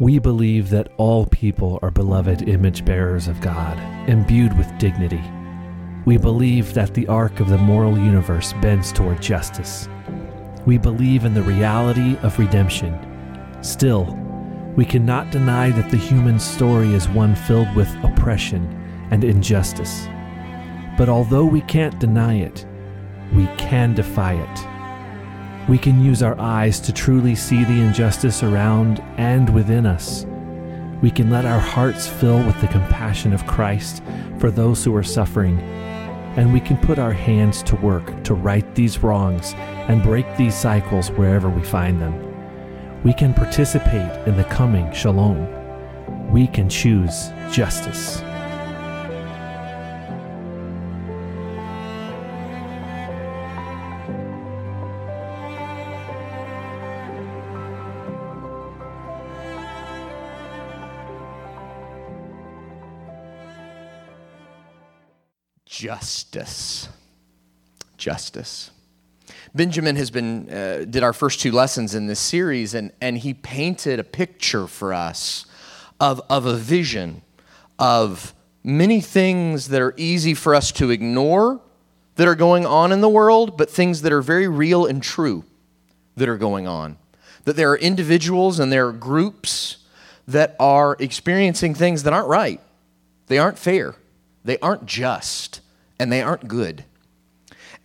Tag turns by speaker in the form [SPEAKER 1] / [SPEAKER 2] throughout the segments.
[SPEAKER 1] We believe that all people are beloved image bearers of God, imbued with dignity. We believe that the arc of the moral universe bends toward justice. We believe in the reality of redemption. Still, we cannot deny that the human story is one filled with oppression and injustice. But although we can't deny it, we can defy it. We can use our eyes to truly see the injustice around and within us. We can let our hearts fill with the compassion of Christ for those who are suffering, and we can put our hands to work to right these wrongs and break these cycles wherever we find them we can participate in the coming shalom. We can choose justice.
[SPEAKER 2] Justice. Justice. Benjamin has been uh, did our first two lessons in this series, and and he painted a picture for us of of a vision of many things that are easy for us to ignore that are going on in the world, but things that are very real and true that are going on. That there are individuals and there are groups that are experiencing things that aren't right. They aren't fair. They aren't just. And they aren't good.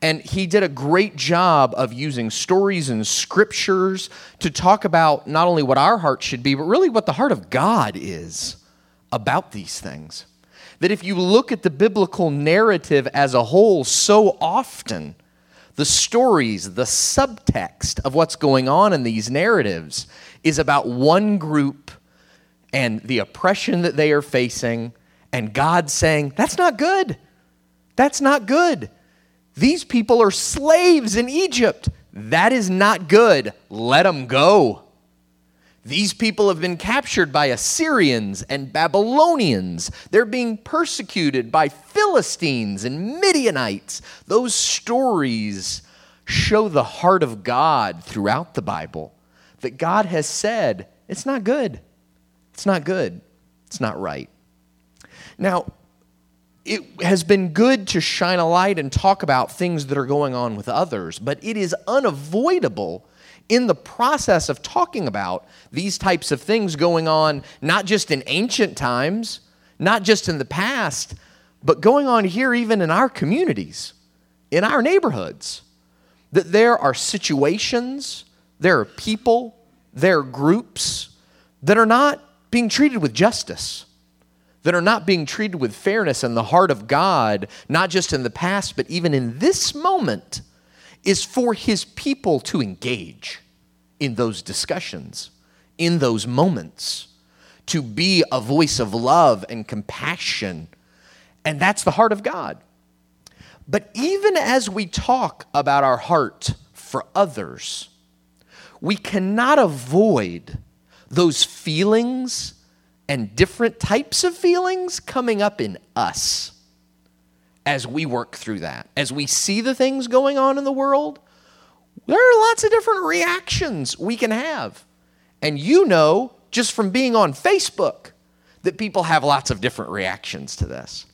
[SPEAKER 2] And he did a great job of using stories and scriptures to talk about not only what our heart should be, but really what the heart of God is about these things. That if you look at the biblical narrative as a whole, so often the stories, the subtext of what's going on in these narratives is about one group and the oppression that they are facing, and God saying, That's not good. That's not good. These people are slaves in Egypt. That is not good. Let them go. These people have been captured by Assyrians and Babylonians. They're being persecuted by Philistines and Midianites. Those stories show the heart of God throughout the Bible that God has said, it's not good. It's not good. It's not right. Now, it has been good to shine a light and talk about things that are going on with others, but it is unavoidable in the process of talking about these types of things going on, not just in ancient times, not just in the past, but going on here even in our communities, in our neighborhoods. That there are situations, there are people, there are groups that are not being treated with justice that are not being treated with fairness and the heart of God, not just in the past, but even in this moment, is for his people to engage in those discussions, in those moments, to be a voice of love and compassion. And that's the heart of God. But even as we talk about our heart for others, we cannot avoid those feelings and different types of feelings coming up in us as we work through that. As we see the things going on in the world, there are lots of different reactions we can have. And you know, just from being on Facebook, that people have lots of different reactions to this.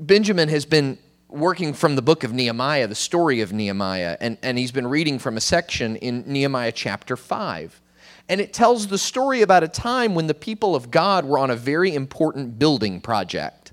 [SPEAKER 2] Benjamin has been working from the book of Nehemiah, the story of Nehemiah, and, and he's been reading from a section in Nehemiah chapter 5. And it tells the story about a time when the people of God were on a very important building project.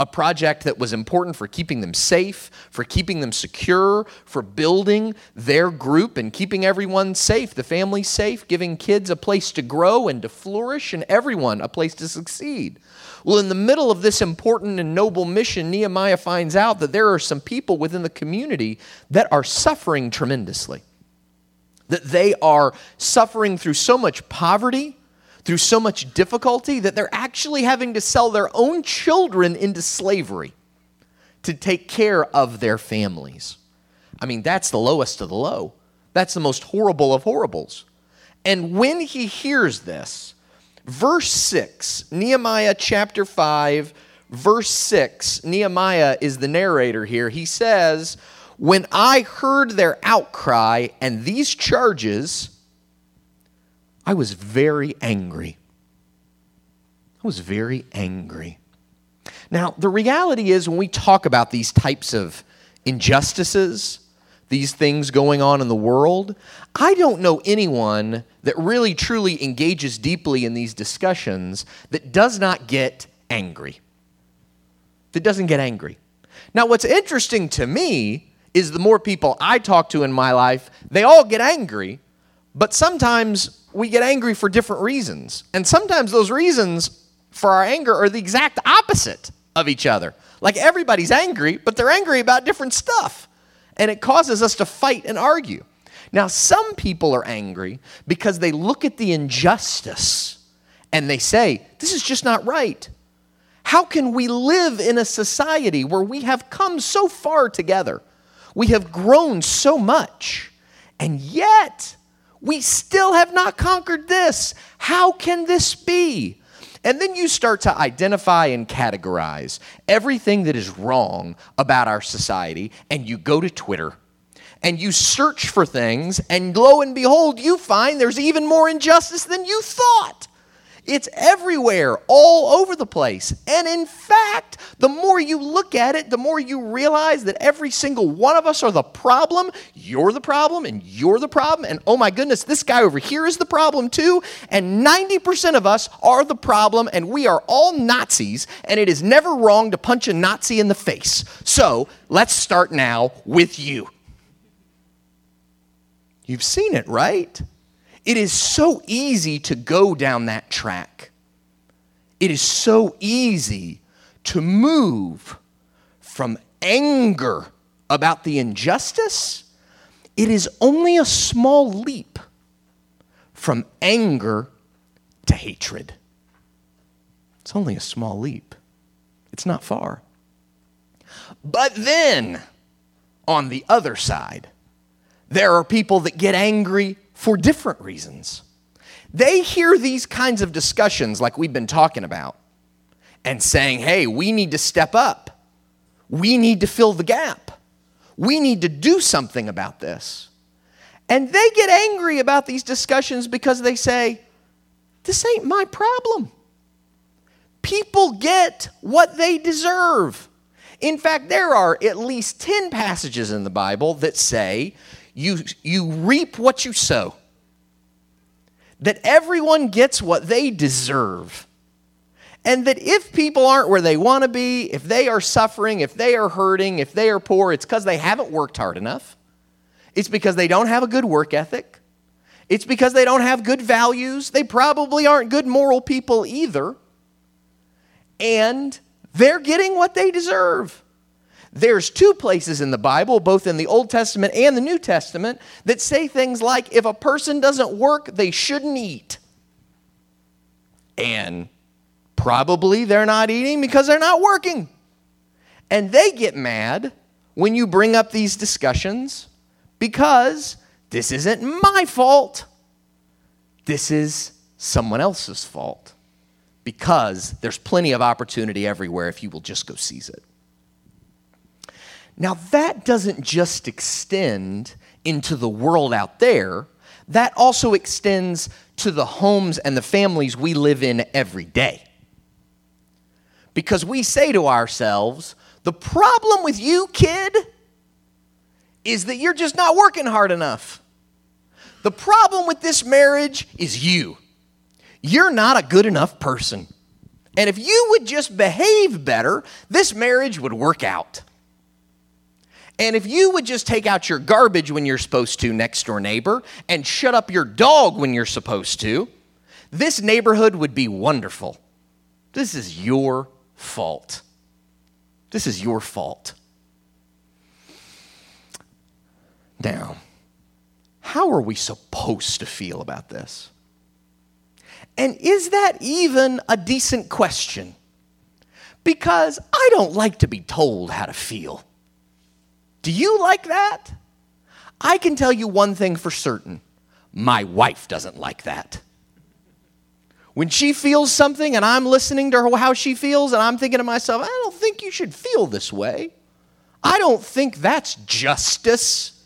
[SPEAKER 2] A project that was important for keeping them safe, for keeping them secure, for building their group and keeping everyone safe, the family safe, giving kids a place to grow and to flourish, and everyone a place to succeed. Well, in the middle of this important and noble mission, Nehemiah finds out that there are some people within the community that are suffering tremendously that they are suffering through so much poverty, through so much difficulty, that they're actually having to sell their own children into slavery to take care of their families. I mean, that's the lowest of the low. That's the most horrible of horribles. And when he hears this, verse 6, Nehemiah chapter 5, verse 6, Nehemiah is the narrator here. He says, when I heard their outcry and these charges, I was very angry. I was very angry. Now, the reality is when we talk about these types of injustices, these things going on in the world, I don't know anyone that really truly engages deeply in these discussions that does not get angry. That doesn't get angry. Now, what's interesting to me is the more people I talk to in my life, they all get angry, but sometimes we get angry for different reasons. And sometimes those reasons for our anger are the exact opposite of each other. Like everybody's angry, but they're angry about different stuff. And it causes us to fight and argue. Now, some people are angry because they look at the injustice and they say, This is just not right. How can we live in a society where we have come so far together? We have grown so much, and yet we still have not conquered this. How can this be? And then you start to identify and categorize everything that is wrong about our society, and you go to Twitter and you search for things, and lo and behold, you find there's even more injustice than you thought. It's everywhere, all over the place. And in fact, the more you look at it, the more you realize that every single one of us are the problem. You're the problem, and you're the problem. And oh my goodness, this guy over here is the problem too. And 90% of us are the problem, and we are all Nazis, and it is never wrong to punch a Nazi in the face. So let's start now with you. You've seen it, right? It is so easy to go down that track. It is so easy to move from anger about the injustice. It is only a small leap from anger to hatred. It's only a small leap, it's not far. But then, on the other side, there are people that get angry for different reasons. They hear these kinds of discussions, like we've been talking about, and saying, hey, we need to step up. We need to fill the gap. We need to do something about this. And they get angry about these discussions because they say, this ain't my problem. People get what they deserve. In fact, there are at least 10 passages in the Bible that say you, you reap what you sow. That everyone gets what they deserve. And that if people aren't where they want to be, if they are suffering, if they are hurting, if they are poor, it's because they haven't worked hard enough. It's because they don't have a good work ethic. It's because they don't have good values. They probably aren't good moral people either. And they're getting what they deserve. There's two places in the Bible, both in the Old Testament and the New Testament, that say things like if a person doesn't work, they shouldn't eat. And probably they're not eating because they're not working. And they get mad when you bring up these discussions because this isn't my fault. This is someone else's fault. Because there's plenty of opportunity everywhere if you will just go seize it. Now, that doesn't just extend into the world out there, that also extends to the homes and the families we live in every day. Because we say to ourselves, the problem with you, kid, is that you're just not working hard enough. The problem with this marriage is you. You're not a good enough person. And if you would just behave better, this marriage would work out. And if you would just take out your garbage when you're supposed to, next door neighbor, and shut up your dog when you're supposed to, this neighborhood would be wonderful. This is your fault. This is your fault. Now, how are we supposed to feel about this? And is that even a decent question? Because I don't like to be told how to feel. Do you like that? I can tell you one thing for certain my wife doesn't like that. When she feels something and I'm listening to her how she feels, and I'm thinking to myself, I don't think you should feel this way. I don't think that's justice.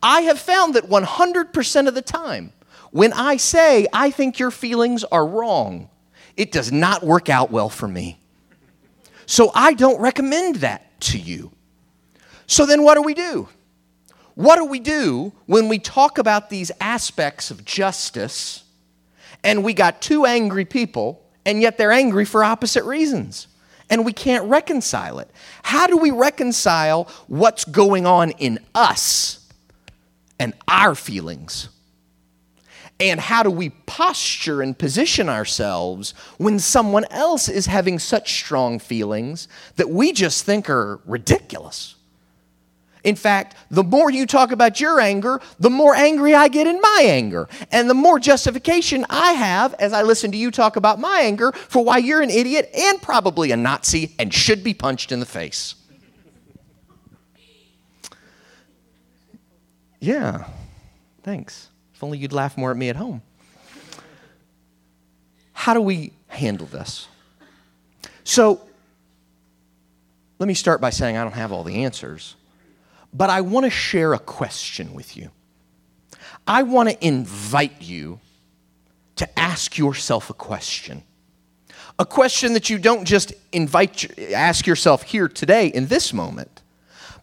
[SPEAKER 2] I have found that 100% of the time, when I say I think your feelings are wrong, it does not work out well for me. So I don't recommend that to you. So then what do we do? What do we do when we talk about these aspects of justice and we got two angry people and yet they're angry for opposite reasons? And we can't reconcile it. How do we reconcile what's going on in us and our feelings? And how do we posture and position ourselves when someone else is having such strong feelings that we just think are ridiculous? In fact, the more you talk about your anger, the more angry I get in my anger. And the more justification I have as I listen to you talk about my anger for why you're an idiot and probably a Nazi and should be punched in the face. Yeah, thanks. If only you'd laugh more at me at home. How do we handle this? So, let me start by saying I don't have all the answers. But I want to share a question with you. I want to invite you to ask yourself a question. A question that you don't just invite ask yourself here today in this moment,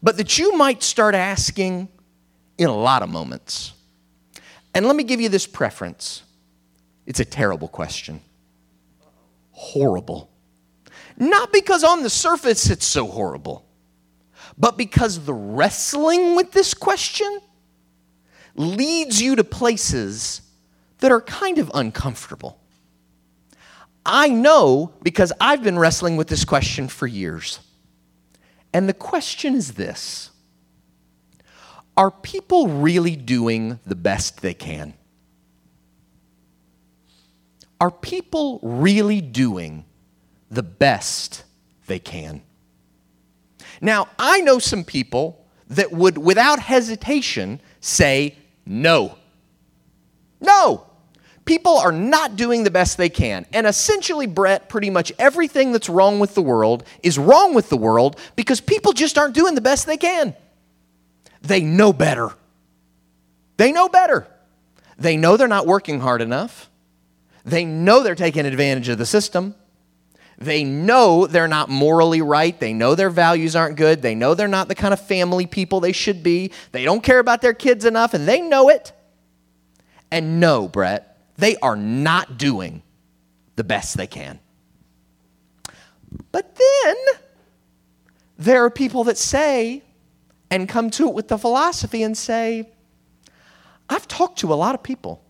[SPEAKER 2] but that you might start asking in a lot of moments. And let me give you this preference. It's a terrible question. Horrible. Not because on the surface it's so horrible but because the wrestling with this question leads you to places that are kind of uncomfortable. I know because I've been wrestling with this question for years. And the question is this Are people really doing the best they can? Are people really doing the best they can? Now, I know some people that would, without hesitation, say no. No. People are not doing the best they can. And essentially, Brett, pretty much everything that's wrong with the world is wrong with the world because people just aren't doing the best they can. They know better. They know better. They know they're not working hard enough. They know they're taking advantage of the system. They know they're not morally right. They know their values aren't good. They know they're not the kind of family people they should be. They don't care about their kids enough, and they know it. And no, Brett, they are not doing the best they can. But then there are people that say and come to it with the philosophy and say, I've talked to a lot of people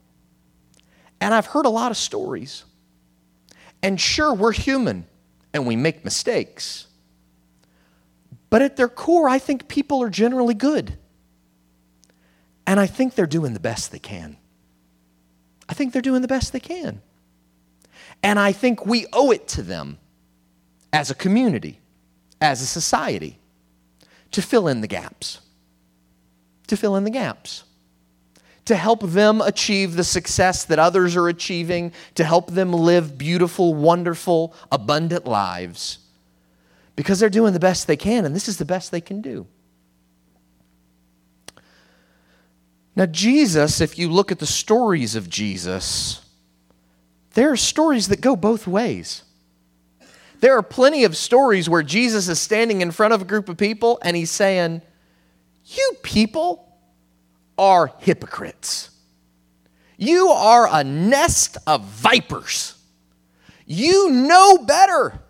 [SPEAKER 2] and I've heard a lot of stories. And sure, we're human and we make mistakes. But at their core, I think people are generally good. And I think they're doing the best they can. I think they're doing the best they can. And I think we owe it to them as a community, as a society, to fill in the gaps. To fill in the gaps to help them achieve the success that others are achieving, to help them live beautiful, wonderful, abundant lives. Because they're doing the best they can, and this is the best they can do. Now, Jesus, if you look at the stories of Jesus, there are stories that go both ways. There are plenty of stories where Jesus is standing in front of a group of people and he's saying, You people, are hypocrites. You are a nest of vipers. You know better,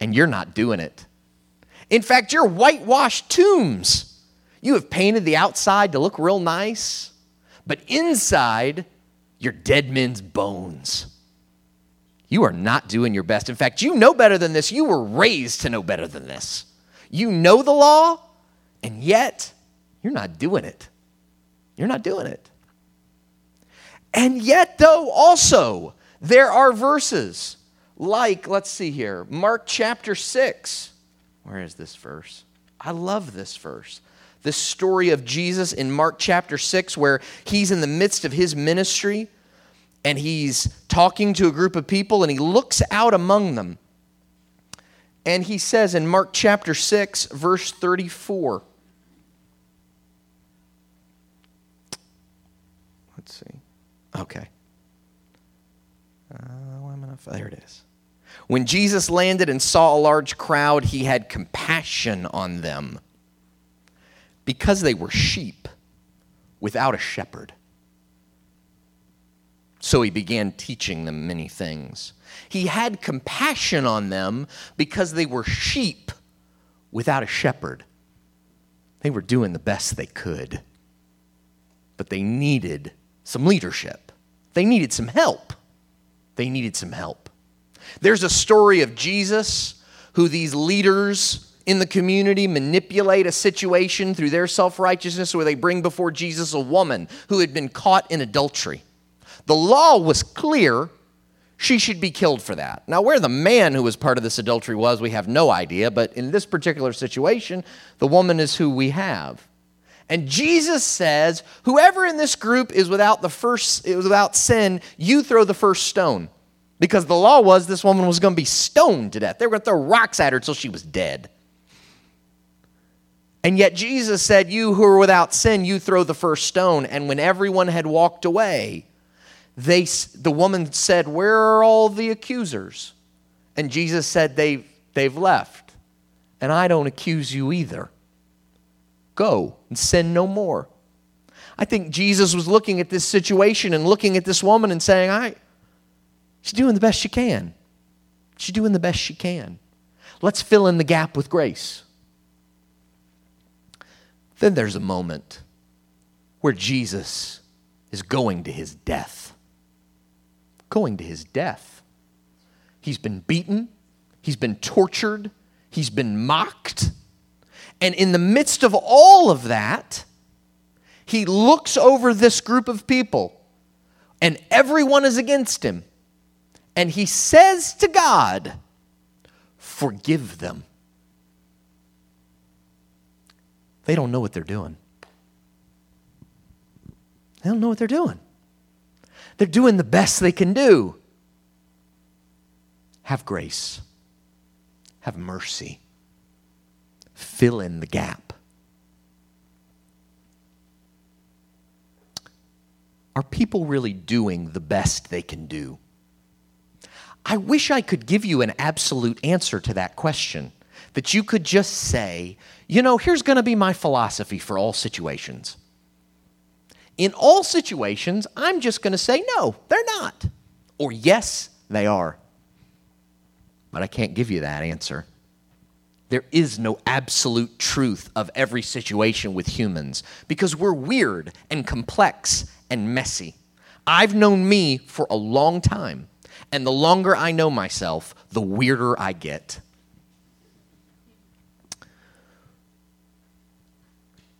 [SPEAKER 2] and you're not doing it. In fact, you're whitewashed tombs. You have painted the outside to look real nice, but inside, you're dead men's bones. You are not doing your best. In fact, you know better than this. You were raised to know better than this. You know the law, and yet you're not doing it. You're not doing it. And yet, though, also, there are verses like, let's see here, Mark chapter 6. Where is this verse? I love this verse. This story of Jesus in Mark chapter 6, where he's in the midst of his ministry and he's talking to a group of people and he looks out among them. And he says in Mark chapter 6, verse 34, Let's see. Okay. Uh, there it is. When Jesus landed and saw a large crowd, he had compassion on them because they were sheep without a shepherd. So he began teaching them many things. He had compassion on them because they were sheep without a shepherd. They were doing the best they could, but they needed some leadership. They needed some help. They needed some help. There's a story of Jesus who these leaders in the community manipulate a situation through their self righteousness where they bring before Jesus a woman who had been caught in adultery. The law was clear. She should be killed for that. Now, where the man who was part of this adultery was, we have no idea, but in this particular situation, the woman is who we have. And Jesus says, Whoever in this group is without the first is without sin, you throw the first stone. Because the law was this woman was going to be stoned to death. They were going to throw rocks at her until she was dead. And yet Jesus said, You who are without sin, you throw the first stone. And when everyone had walked away, they, the woman said, Where are all the accusers? And Jesus said, they've, they've left. And I don't accuse you either. Go and sin no more. I think Jesus was looking at this situation and looking at this woman and saying, I, She's doing the best she can. She's doing the best she can. Let's fill in the gap with grace. Then there's a moment where Jesus is going to his death. Going to his death. He's been beaten, he's been tortured, he's been mocked. And in the midst of all of that, he looks over this group of people, and everyone is against him and he says to God, Forgive them. They don't know what they're doing. They don't know what they're doing. They're doing the best they can do. Have grace, have mercy, fill in the gap. Are people really doing the best they can do? I wish I could give you an absolute answer to that question. That you could just say, you know, here's going to be my philosophy for all situations. In all situations, I'm just going to say, no, they're not. Or yes, they are. But I can't give you that answer. There is no absolute truth of every situation with humans because we're weird and complex and messy. I've known me for a long time. And the longer I know myself, the weirder I get.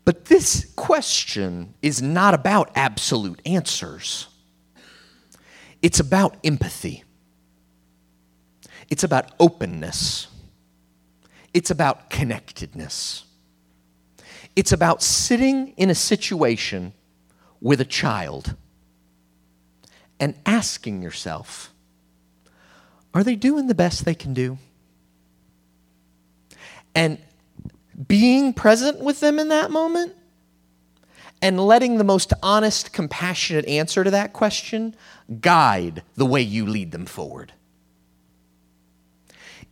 [SPEAKER 2] But this question is not about absolute answers. It's about empathy. It's about openness. It's about connectedness. It's about sitting in a situation with a child and asking yourself, are they doing the best they can do? And being present with them in that moment and letting the most honest, compassionate answer to that question guide the way you lead them forward.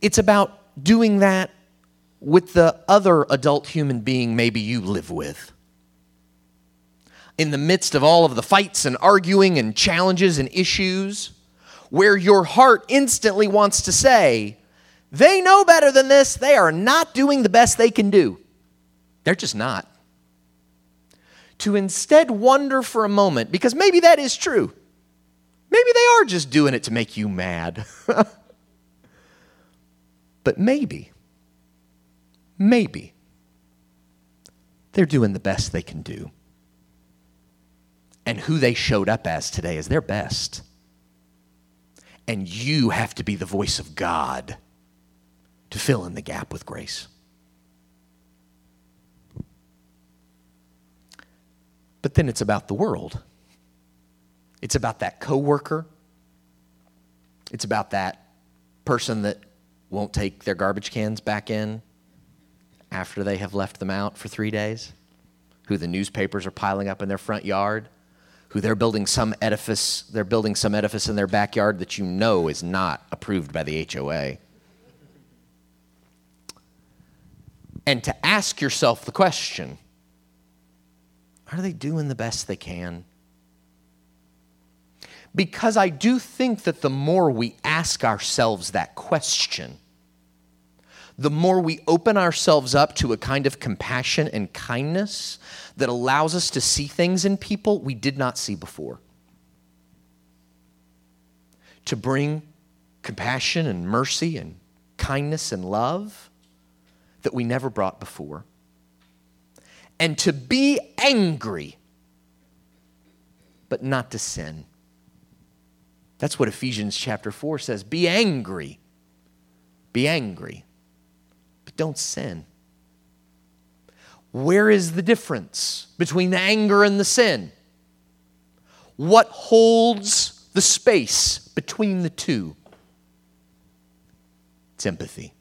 [SPEAKER 2] It's about doing that with the other adult human being maybe you live with. In the midst of all of the fights and arguing and challenges and issues, where your heart instantly wants to say, they know better than this. They are not doing the best they can do. They're just not. To instead wonder for a moment, because maybe that is true. Maybe they are just doing it to make you mad. but maybe, maybe they're doing the best they can do. And who they showed up as today is their best and you have to be the voice of God to fill in the gap with grace. But then it's about the world. It's about that coworker. It's about that person that won't take their garbage cans back in after they have left them out for 3 days, who the newspapers are piling up in their front yard, who they're building some edifice, they're building some edifice in their backyard that you know is not approved by the HOA. And to ask yourself the question are they doing the best they can? Because I do think that the more we ask ourselves that question, the more we open ourselves up to a kind of compassion and kindness that allows us to see things in people we did not see before. To bring compassion and mercy and kindness and love that we never brought before. And to be angry, but not to sin. That's what Ephesians chapter 4 says. Be angry. Be angry, but don't sin. Where is the difference between the anger and the sin? What holds the space between the two? It's empathy.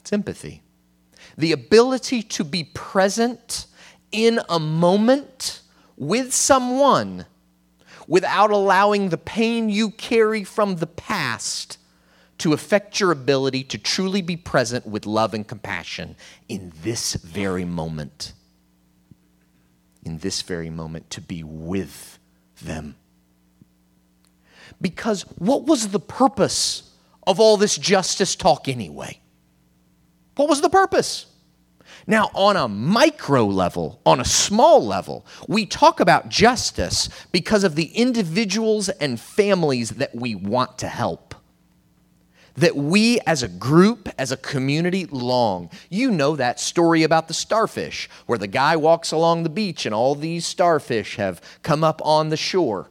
[SPEAKER 2] It's empathy. The ability to be present in a moment with someone without allowing the pain you carry from the past to affect your ability to truly be present with love and compassion in this very moment. In this very moment, to be with them. Because what was the purpose of all this justice talk anyway? What was the purpose? Now, on a micro level, on a small level, we talk about justice because of the individuals and families that we want to help. That we as a group, as a community, long. You know that story about the starfish, where the guy walks along the beach and all these starfish have come up on the shore.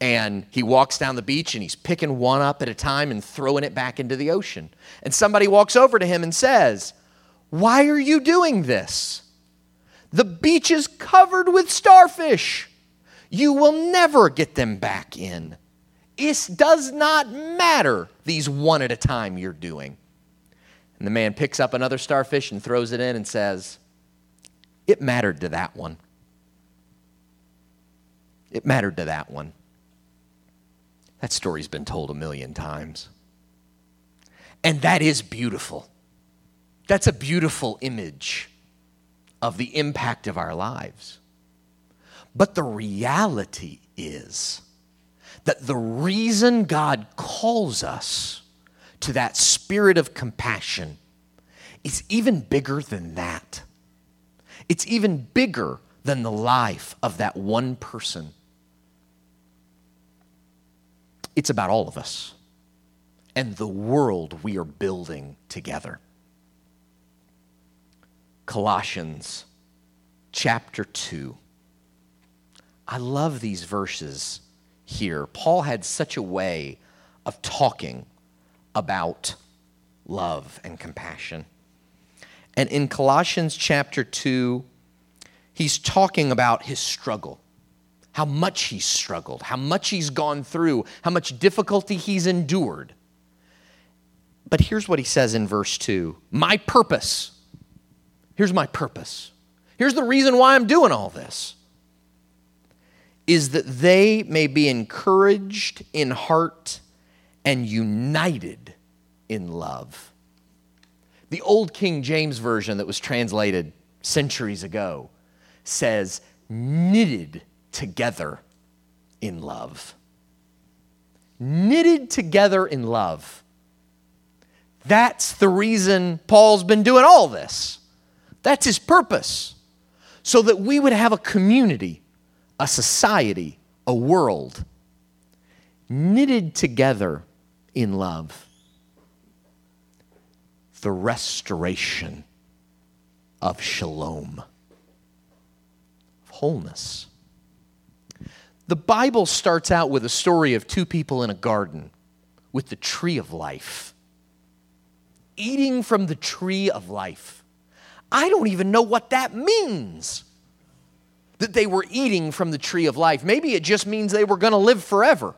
[SPEAKER 2] And he walks down the beach and he's picking one up at a time and throwing it back into the ocean. And somebody walks over to him and says, why are you doing this? The beach is covered with starfish. You will never get them back in. It does not matter these one at a time you're doing. And the man picks up another starfish and throws it in and says, It mattered to that one. It mattered to that one. That story's been told a million times. And that is beautiful. That's a beautiful image of the impact of our lives. But the reality is that the reason God calls us to that spirit of compassion is even bigger than that. It's even bigger than the life of that one person. It's about all of us and the world we are building together. Colossians chapter 2. I love these verses here. Paul had such a way of talking about love and compassion. And in Colossians chapter 2, he's talking about his struggle, how much he's struggled, how much he's gone through, how much difficulty he's endured. But here's what he says in verse 2 My purpose Here's my purpose. Here's the reason why I'm doing all this is that they may be encouraged in heart and united in love. The old King James Version that was translated centuries ago says, knitted together in love. Knitted together in love. That's the reason Paul's been doing all this. That's his purpose. So that we would have a community, a society, a world knitted together in love. The restoration of shalom, of wholeness. The Bible starts out with a story of two people in a garden with the tree of life, eating from the tree of life. I don't even know what that means. That they were eating from the tree of life. Maybe it just means they were going to live forever.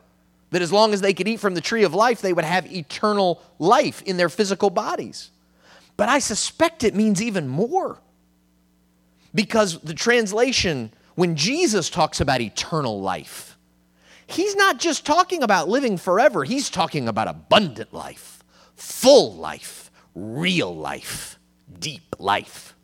[SPEAKER 2] That as long as they could eat from the tree of life, they would have eternal life in their physical bodies. But I suspect it means even more. Because the translation when Jesus talks about eternal life, he's not just talking about living forever, he's talking about abundant life, full life, real life, deep life.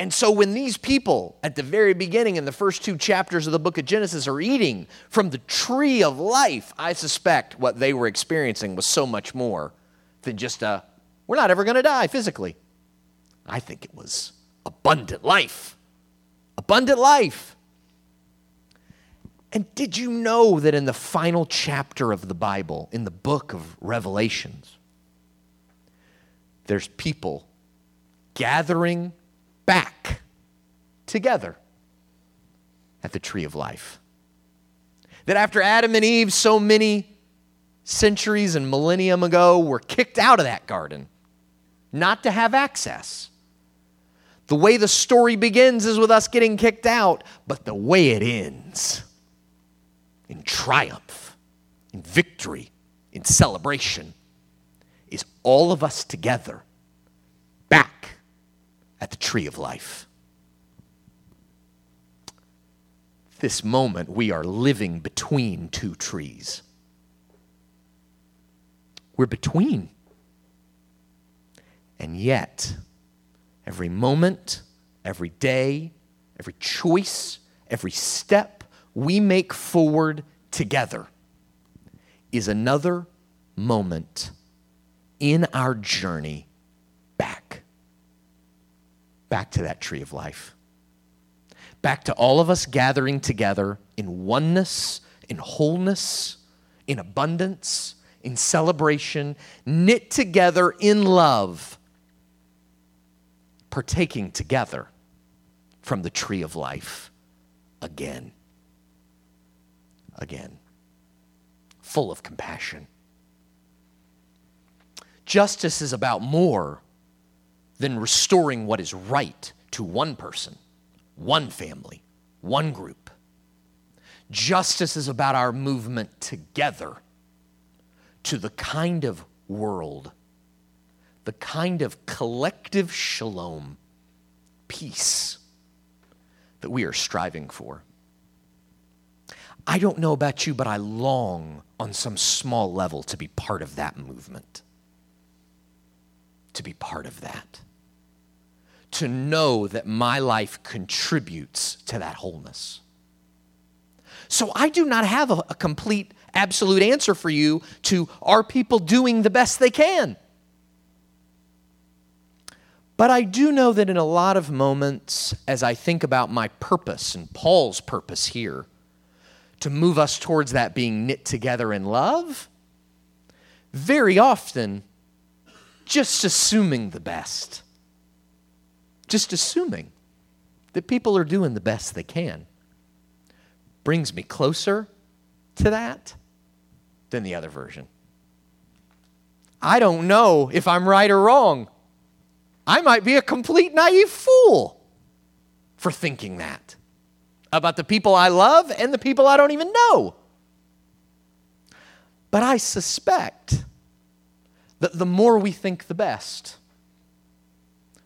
[SPEAKER 2] And so when these people at the very beginning in the first two chapters of the book of Genesis are eating from the tree of life, I suspect what they were experiencing was so much more than just a, we're not ever going to die physically. I think it was abundant life. Abundant life. And did you know that in the final chapter of the Bible, in the book of Revelations, there's people gathering back together at the tree of life. That after Adam and Eve, so many centuries and millennium ago, were kicked out of that garden, not to have access. The way the story begins is with us getting kicked out, but the way it ends in triumph, in victory, in celebration is all of us together at the tree of life. This moment, we are living between two trees. We're between. And yet, every moment, every day, every choice, every step we make forward together is another moment in our journey back to that tree of life. Back to all of us gathering together in oneness, in wholeness, in abundance, in celebration, knit together in love, partaking together from the tree of life again. Again. Full of compassion. Justice is about more than restoring what is right to one person, one family, one group. Justice is about our movement together to the kind of world, the kind of collective shalom, peace that we are striving for. I don't know about you, but I long on some small level to be part of that movement. To be part of that to know that my life contributes to that wholeness. So I do not have a, a, complete, absolute answer for you to are people doing the best they can? But I do know that in a lot of moments, as I think about my purpose and Paul's purpose here, to move us towards that being knit together in love, very often, just assuming the best just assuming that people are doing the best they can brings me closer to that than the other version. I don't know if I'm right or wrong. I might be a complete naive fool for thinking that about the people I love and the people I don't even know. But I suspect that the more we think the best,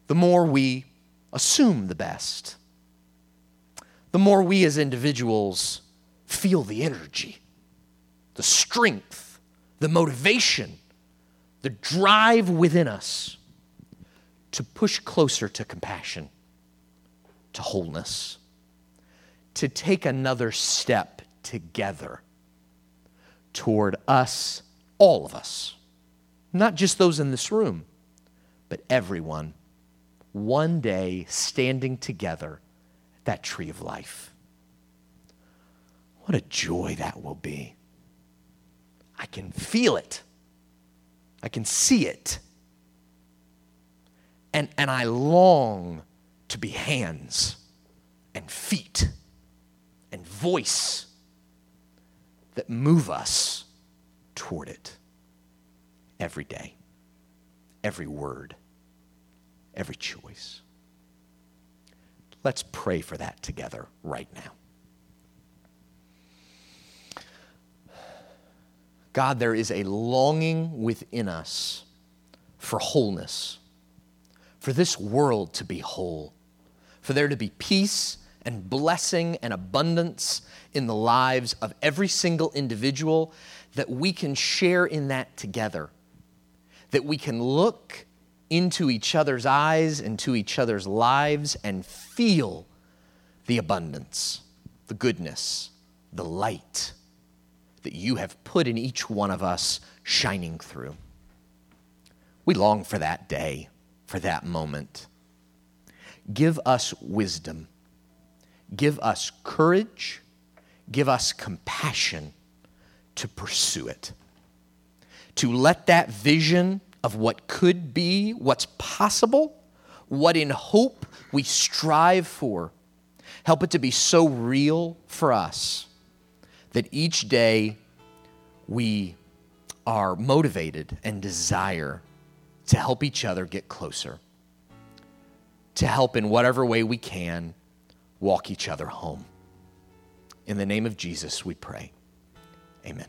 [SPEAKER 2] the more we assume the best, the more we as individuals feel the energy, the strength, the motivation, the drive within us to push closer to compassion, to wholeness, to take another step together toward us, all of us, not just those in this room, but everyone one day standing together at that tree of life. What a joy that will be. I can feel it. I can see it. And, and I long to be hands and feet and voice that move us toward it every day, every word every choice. Let's pray for that together right now. God, there is a longing within us for wholeness, for this world to be whole, for there to be peace and blessing and abundance in the lives of every single individual that we can share in that together. That we can look into each other's eyes, into each other's lives, and feel the abundance, the goodness, the light that you have put in each one of us shining through. We long for that day, for that moment. Give us wisdom. Give us courage. Give us compassion to pursue it. To let that vision of what could be, what's possible, what in hope we strive for, help it to be so real for us that each day we are motivated and desire to help each other get closer, to help in whatever way we can walk each other home. In the name of Jesus, we pray. Amen.